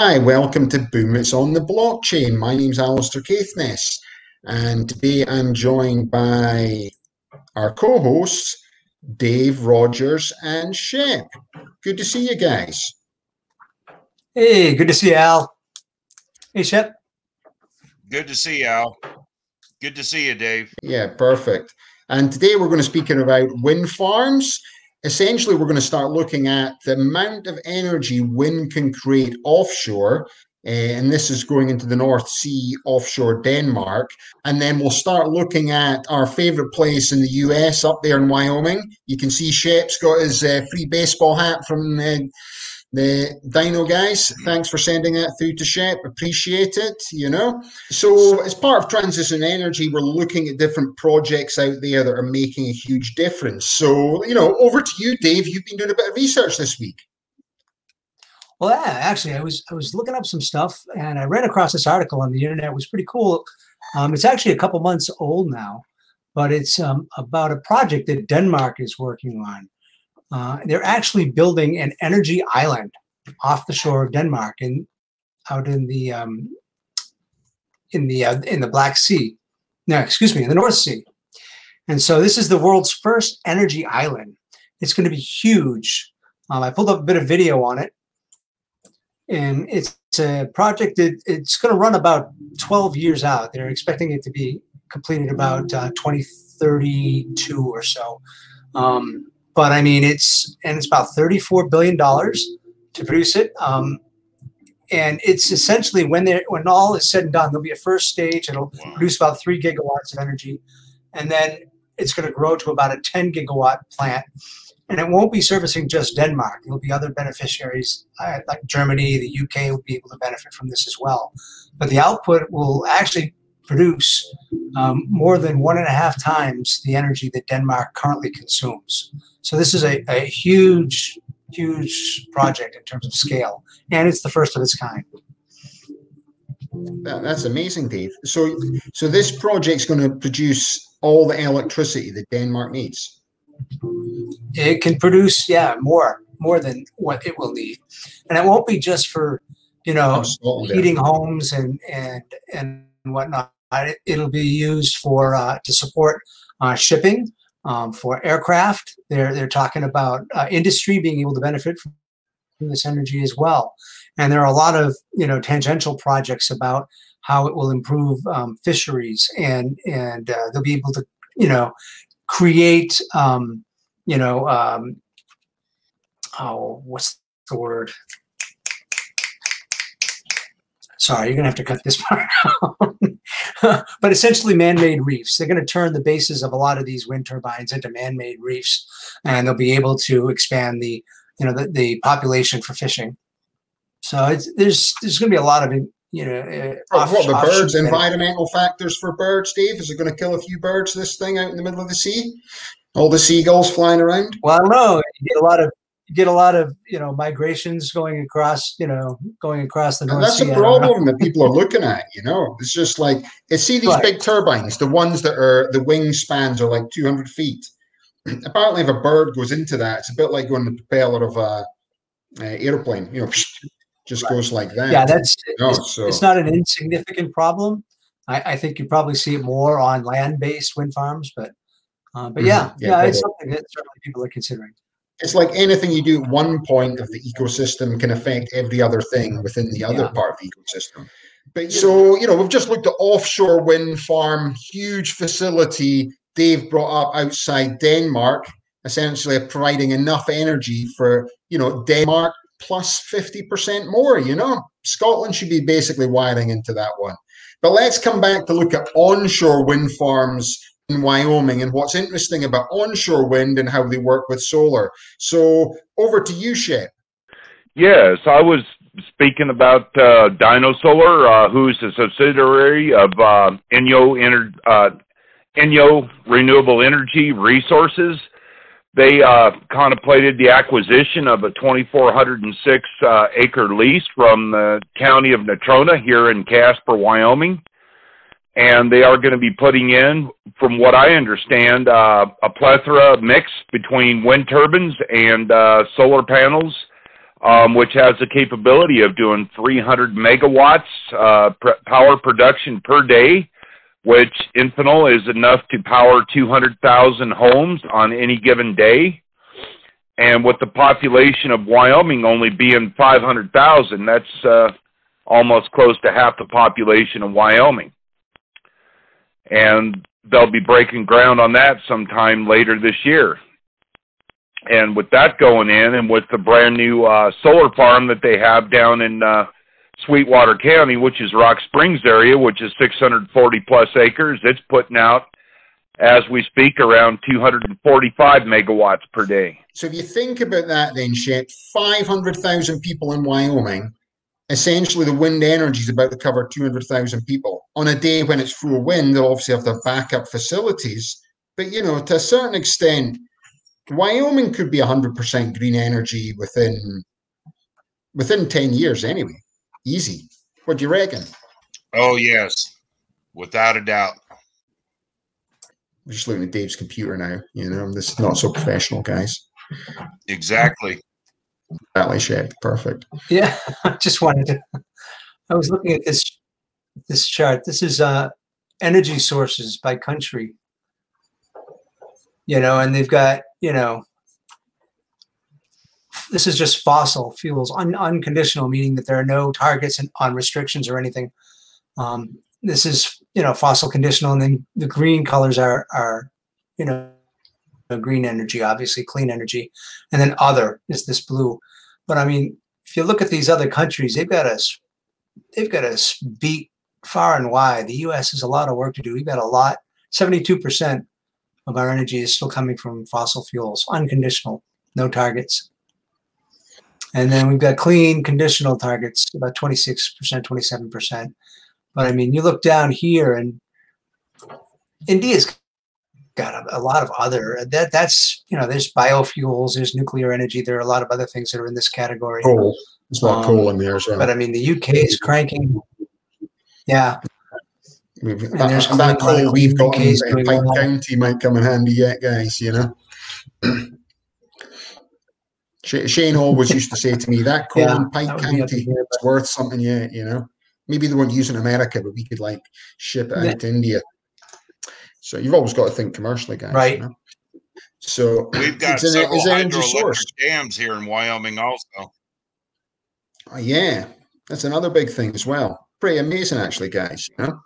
Hi, welcome to Boom It's on the Blockchain. My name's Alistair Caithness, and today I'm joined by our co hosts, Dave Rogers and Shep. Good to see you guys. Hey, good to see you, Al. Hey, Shep. Good to see you, Al. Good to see you, Dave. Yeah, perfect. And today we're going to speak about wind farms. Essentially, we're going to start looking at the amount of energy wind can create offshore. And this is going into the North Sea offshore Denmark. And then we'll start looking at our favorite place in the US up there in Wyoming. You can see Shep's got his uh, free baseball hat from uh, the Dino guys, thanks for sending that through to Shep. Appreciate it, you know. So, as part of Transition Energy, we're looking at different projects out there that are making a huge difference. So, you know, over to you, Dave. You've been doing a bit of research this week. Well, yeah, actually, I was I was looking up some stuff, and I ran across this article on the internet. It was pretty cool. Um, it's actually a couple months old now, but it's um, about a project that Denmark is working on. Uh, they're actually building an energy island off the shore of Denmark and out in the um, in the uh, in the Black Sea. No, excuse me, in the North Sea. And so this is the world's first energy island. It's going to be huge. Um, I pulled up a bit of video on it, and it's, it's a project that it's going to run about 12 years out. They're expecting it to be completed about uh, 2032 or so. Um, but I mean, it's and it's about thirty-four billion dollars to produce it. Um, and it's essentially when they when all is said and done, there'll be a first stage. It'll wow. produce about three gigawatts of energy, and then it's going to grow to about a 10 gigawatt plant. And it won't be servicing just Denmark. There'll be other beneficiaries uh, like Germany, the UK will be able to benefit from this as well. But the output will actually produce um, more than one and a half times the energy that Denmark currently consumes. So this is a, a huge, huge project in terms of scale, and it's the first of its kind. That's amazing, Dave. So, so this project's going to produce all the electricity that Denmark needs. It can produce, yeah, more, more than what it will need, and it won't be just for, you know, heating homes and and and whatnot. It'll be used for uh, to support uh, shipping um, for aircraft. They're they're talking about uh, industry being able to benefit from this energy as well. And there are a lot of you know tangential projects about how it will improve um, fisheries and and uh, they'll be able to you know create um, you know um, oh what's the word sorry you're gonna have to cut this part out but essentially man-made reefs. They're going to turn the bases of a lot of these wind turbines into man-made reefs, and they'll be able to expand the you know the, the population for fishing. So it's, there's there's going to be a lot of you know uh, off, what the birds environmental factors for birds, Dave? Is it going to kill a few birds? This thing out in the middle of the sea, all the seagulls flying around. Well, I don't know. You get a lot of get a lot of you know migrations going across you know going across the North and that's sea, a problem that people are looking at you know it's just like you see these right. big turbines the ones that are the wingspans are like 200 feet apparently if a bird goes into that it's a bit like going the propeller of a, a airplane you know just right. goes like that yeah that's you know, it's, so. it's, not an insignificant problem I, I, think you probably see it more on land-based wind farms but uh, but yeah, mm-hmm. yeah, yeah it's something that certainly people are considering it's like anything you do at one point of the ecosystem can affect every other thing within the other yeah. part of the ecosystem. But so, you know, we've just looked at offshore wind farm, huge facility Dave brought up outside Denmark, essentially providing enough energy for, you know, Denmark plus 50% more, you know. Scotland should be basically wiring into that one. But let's come back to look at onshore wind farms in Wyoming and what's interesting about onshore wind and how they work with solar. So over to you, Shep. Yes, I was speaking about uh, Dino Solar, uh, who's a subsidiary of uh, Enyo, Ener- uh, Renewable Energy Resources. They uh, contemplated the acquisition of a 2,406 uh, acre lease from the county of Natrona here in Casper, Wyoming and they are going to be putting in, from what I understand, uh, a plethora mix between wind turbines and uh, solar panels um, which has the capability of doing 300 megawatts uh, pr- power production per day, which Infinal is enough to power 200,000 homes on any given day. And with the population of Wyoming only being 500,000, that's uh, almost close to half the population of Wyoming. And they'll be breaking ground on that sometime later this year. And with that going in, and with the brand new uh, solar farm that they have down in uh, Sweetwater County, which is Rock Springs area, which is 640 plus acres, it's putting out, as we speak, around 245 megawatts per day. So if you think about that, then shit, 500,000 people in Wyoming. Essentially, the wind energy is about to cover 200,000 people on a day when it's full wind. They'll obviously have to backup facilities, but you know, to a certain extent, Wyoming could be 100% green energy within within 10 years anyway. Easy. What do you reckon? Oh yes, without a doubt. I'm just looking at Dave's computer now. You know, this is not so professional, guys. Exactly. Valley Shed, perfect. Yeah, I just wanted to. I was looking at this this chart. This is uh, energy sources by country. You know, and they've got you know. This is just fossil fuels, un- unconditional, meaning that there are no targets and on restrictions or anything. Um, this is you know fossil conditional, and then the green colors are are you know green energy, obviously clean energy, and then other is this blue. But I mean, if you look at these other countries, they've got us, they've got us beat far and wide. The U.S. has a lot of work to do. We've got a lot. Seventy-two percent of our energy is still coming from fossil fuels, unconditional, no targets. And then we've got clean, conditional targets, about twenty-six percent, twenty-seven percent. But I mean, you look down here, and India's got a, a, lot of other that that's you know there's biofuels there's nuclear energy there are a lot of other things that are in this category. Coal. It's not um, coal in there as well. but i mean the uk is cranking. Yeah. We've, and that, there's that coal we've got in Pike County might come in handy yet guys you know? Shane always used to say to me that coal yeah, in Pike County is worth something yet you know? Maybe they weren't using America but we could like ship it out yeah. to India so you've always got to think commercially, guys. Right. You know? So we've got it's several an, hydroelectric dams here in Wyoming, also. Uh, yeah, that's another big thing as well. Pretty amazing, actually, guys. You know.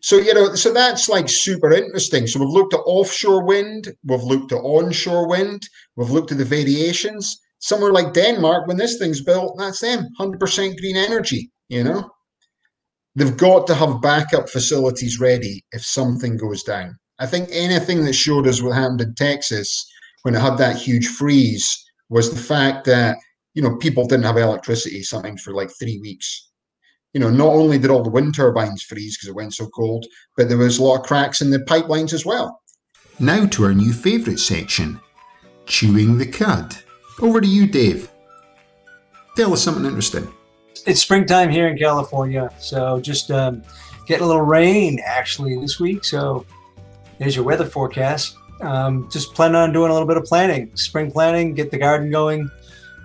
So you know, so that's like super interesting. So we've looked at offshore wind, we've looked at onshore wind, we've looked at the variations. Somewhere like Denmark, when this thing's built, that's them, hundred percent green energy. You know, they've got to have backup facilities ready if something goes down. I think anything that showed us what happened in Texas when it had that huge freeze was the fact that you know people didn't have electricity sometimes for like three weeks. You know, not only did all the wind turbines freeze because it went so cold, but there was a lot of cracks in the pipelines as well. Now to our new favourite section, chewing the cud. Over to you, Dave. Tell us something interesting. It's springtime here in California, so just um, getting a little rain actually this week. So there's your weather forecast. Um, just planning on doing a little bit of planting, spring planting, get the garden going.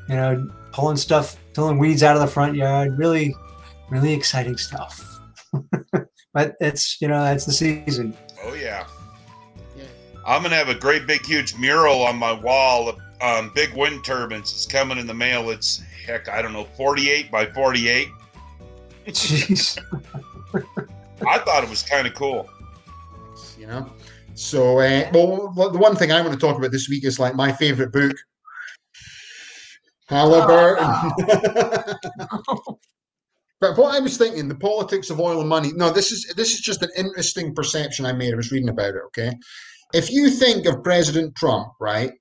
You know, pulling stuff, pulling weeds out of the front yard. Really, really exciting stuff. but it's you know that's the season. Oh yeah. yeah. I'm gonna have a great big huge mural on my wall of um, big wind turbines. It's coming in the mail. It's heck, I don't know, 48 by 48. Jeez. I thought it was kind of cool. You know, so, uh, well, the one thing I want to talk about this week is like my favorite book, Halliburton. Oh, but what I was thinking, the politics of oil and money. No, this is this is just an interesting perception I made. I was reading about it. Okay, if you think of President Trump, right?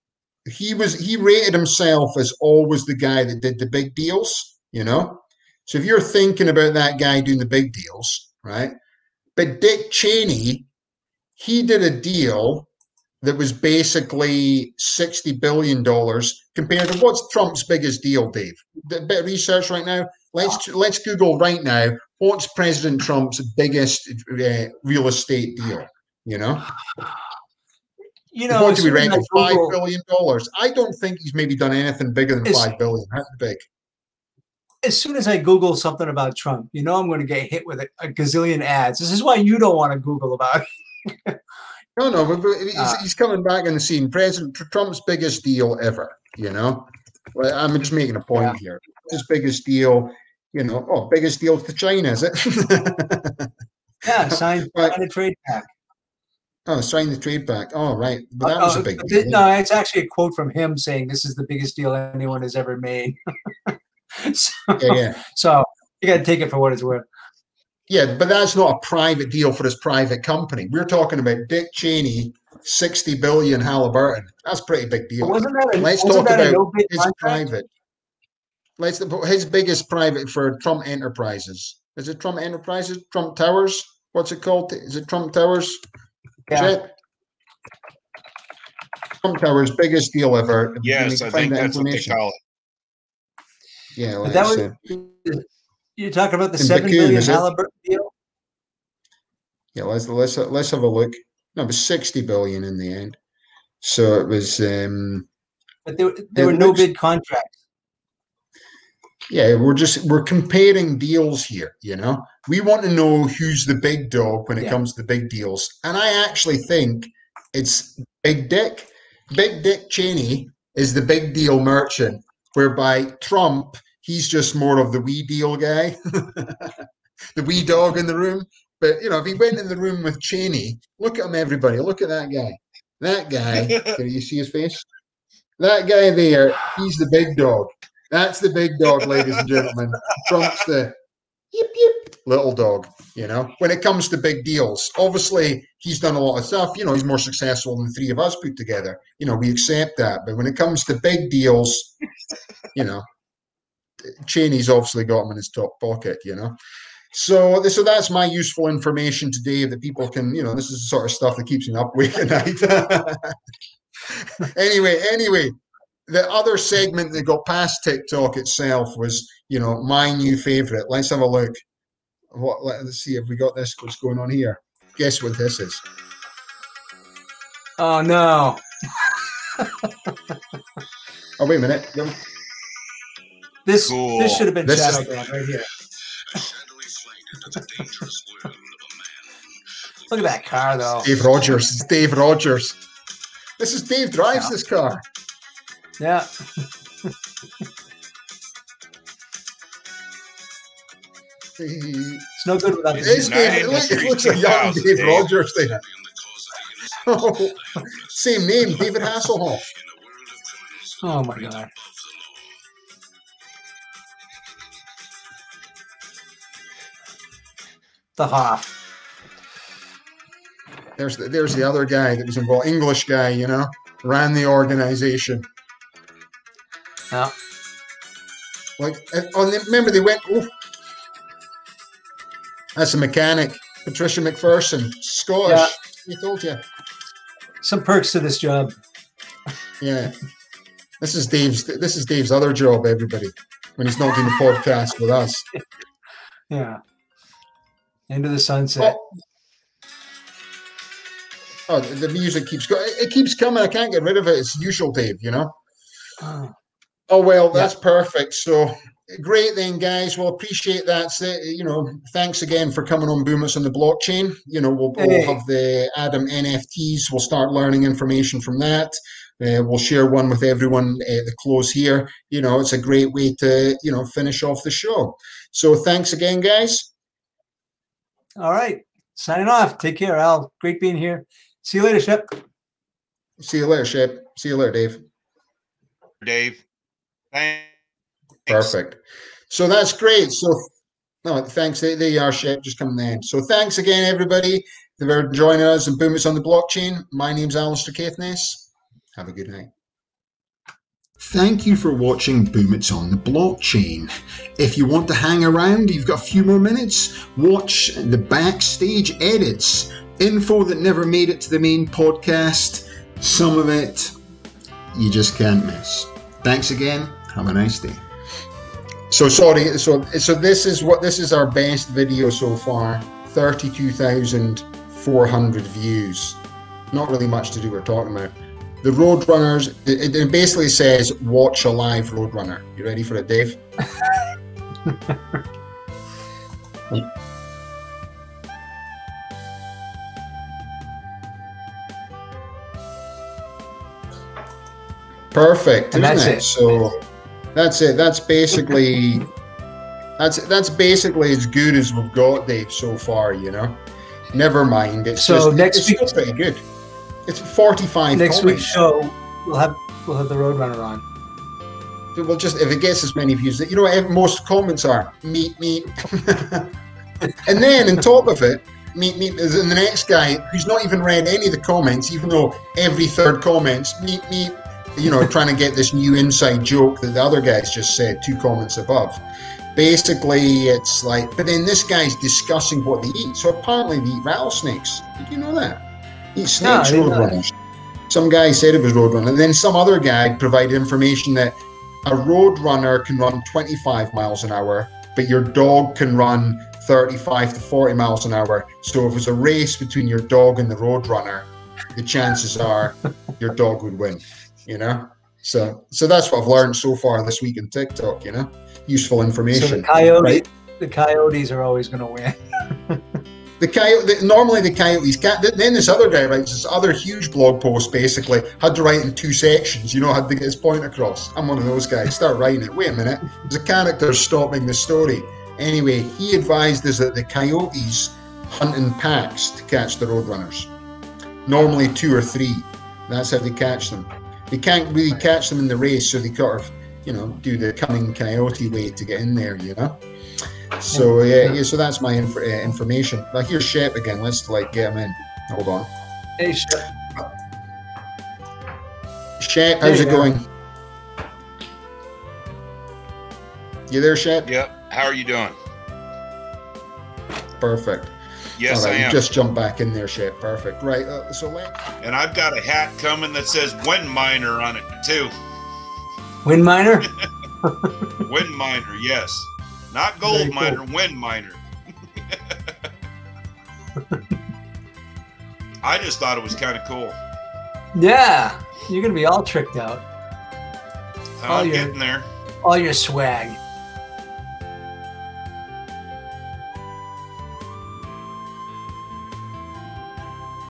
He was he rated himself as always the guy that did the big deals. You know, so if you're thinking about that guy doing the big deals, right? But Dick Cheney he did a deal that was basically $60 billion compared to what's Trump's biggest deal, Dave? A bit of research right now. Let's let's Google right now. What's President Trump's biggest uh, real estate deal? You know, you know, what do we reckon? Five billion dollars. I don't think he's maybe done anything bigger than five billion. That's big. as soon as I Google something about Trump, you know I'm going to get hit with a, a gazillion ads. This is why you don't want to Google about. No, no, he's, Uh, he's coming back on the scene. President Trump's biggest deal ever. You know, I'm just making a point here. His biggest deal. You know, oh, biggest deal to China, is it? Yeah, sign, Right. a trade pact. oh, sign the trade pact. Oh, right. But that Uh, was a uh, big deal. No, it's actually a quote from him saying this is the biggest deal anyone has ever made. so, Yeah, yeah. so you got to take it for what it's worth. Yeah, but that's not a private deal for his private company. We're talking about Dick Cheney, 60 billion Halliburton. That's a pretty big deal. Wasn't that a, Let's wasn't talk that about no his contract? private. Let's his biggest private for Trump Enterprises. Is it Trump Enterprises? Trump Towers? What's it called? Is it Trump Towers? Yeah. Chet? Trump Towers, biggest deal ever. Yes, I think that's what they information. call it. Yeah, But that let's, was- You're talking about the In seven Baku, billion is it? Halliburton deal? yeah. Let's let's let's have a look. No, it was sixty billion in the end. So it was. um But there, there were no looks- bid contracts. Yeah, we're just we're comparing deals here, you know. We want to know who's the big dog when it Yeah. comes to the big deals. And I actually think it's Big Dick. Big Dick Cheney is the big deal merchant, whereby Trump, he's just more of the wee deal guy. the wee dog in the room. But you know, if he went in the room with Cheney, look at him everybody, look at that guy. That guy, can you see his face? That guy there, he's the big dog. That's the big dog, ladies and gentlemen. Trump's the yip yip little dog, you know. When it comes to big deals, obviously he's done a lot of stuff. You know, he's more successful than the three of us put together. You know, we accept that. But when it comes to big deals, you know, Cheney's obviously got him in his top pocket, you know. So, so that's my useful information today that people can, you know, this is the sort of stuff that keeps me up awake at night. anyway, anyway, the other segment that got past TikTok itself was, you know, my new favorite. Let's have a look. What? Let's see if we got this. What's going on here? Guess what this is? Oh no! Oh, wait a minute. This Cool. this should have been This is- Shadow Man right here. Look at that car though. Dave Rogers. It's Dave Rogers. This is Dave drives this car. Yeah. It's no good without the It's music. Dave, look, it looks like young 2000, Dave Dave. Rogers there. Oh, same name, David Hasselhoff. Oh my god. The Hoff. There's the, there's the other guy that was involved, English guy, you know, ran the organization. Yeah. Like, uh, oh, and remember they went. Oh, that's a mechanic, Patricia McPherson, Scottish. Yeah. I told you. Some perks to this job. Yeah. This is Dave's. This is Dave's other job. Everybody, when he's not doing the podcast with us. Yeah. Into the sunset. Oh, oh, the the music keeps going. It keeps coming. I can't get rid of it. It's usual, Dave. You know. Oh. Oh well, Yeah. that's perfect. So great then, guys. Well, appreciate that. You know, thanks again for coming on Boom It's on the blockchain. You know, we'll, we'll have the Adam NFTs. We'll start learning information from that. Uh, we'll share one with everyone at the close here. You know, it's a great way to you know finish off the show. So thanks again, guys. All right. Signing off. Take care, Al. Great being here. See you later, Shep. See you later, Shep. See you later, Dave. Dave. Thanks. Perfect. So that's great. So no, thanks. There there you are, Shep, just coming in. So thanks again, everybody, for joining us and Boom It's on the Blockchain. My name's Alistair Caithness. Have a good night. Thank you for watching Boom It's on the Blockchain. If you want to hang around, you've got a few more minutes, watch the backstage edits, info that never made it to the main podcast, some of it you just can't miss. Thanks again. Have a nice day. So sorry. So so this is what this is our best video so far. Thirty-two thousand four hundred views. Not really much to do. We're talking about the Roadrunners. It, it basically says watch a live Roadrunner. You ready for it, Dave? Perfect, And isn't that's it? it. So that's it. That's basically that's that's basically as good as we've got, Dave, so far. You know. Never mind. It's So just, next it's week- pretty good. It's forty-five. Next comments. week's show, we'll have we'll have the Roadrunner on. Well, just if it gets as many views, that you know, what most comments are meet meet, and then on top of it, meet meat. is the next guy who's not even read any of the comments, even though every third comments meet meet. You know, trying to get this new inside joke that the other guys just said two comments above. Basically, it's like, but then this guy's discussing what they eat. So apparently, they eat rattlesnakes. Did you know that? Eat No, I snakes, didn't know that. roadrunners. Some guy said it was roadrunner. And then some other guy provided information that a road runner can run 25 miles an hour, but your dog can run 35 to 40 miles an hour. So if it's a race between your dog and the road runner, the chances are your dog would win. You know, so so that's what I've learned so far this week in TikTok. You know, useful So information. the coyote, right? the coyotes are always going to win. The coyote. The, normally the coyotes. Ca- th- then this other guy writes this other huge blog post. Basically, had to write in two sections. You know, had to get his point across. I'm one of those guys. Start writing it. Wait a minute. There's a character stopping the story. Anyway, he advised us that the coyotes hunt in packs to catch the roadrunners. Normally two or three. That's how they catch them. They can't really catch them in the race, so they kind of, you know, do the cunning coyote way to get in there. You know. So yeah, yeah so that's my inf- uh, information. Like here's Shep again. Let's like get him in. Hold on, Hey, Shep. Shep. How's you it go. going? You there, Shep? Yep. How are you doing? Perfect. Yes, All I you am. just jump back in there, Shep. Perfect. Right. Uh, so let And I've got a hat coming that says Wind Miner on it too. Wind miner. Wind Miner, yes. Not Very Gold cool. Miner, Wind Miner. I just thought it was kind of cool. Yeah, you're going to be all tricked out. I'm yeah. getting there. All your swag.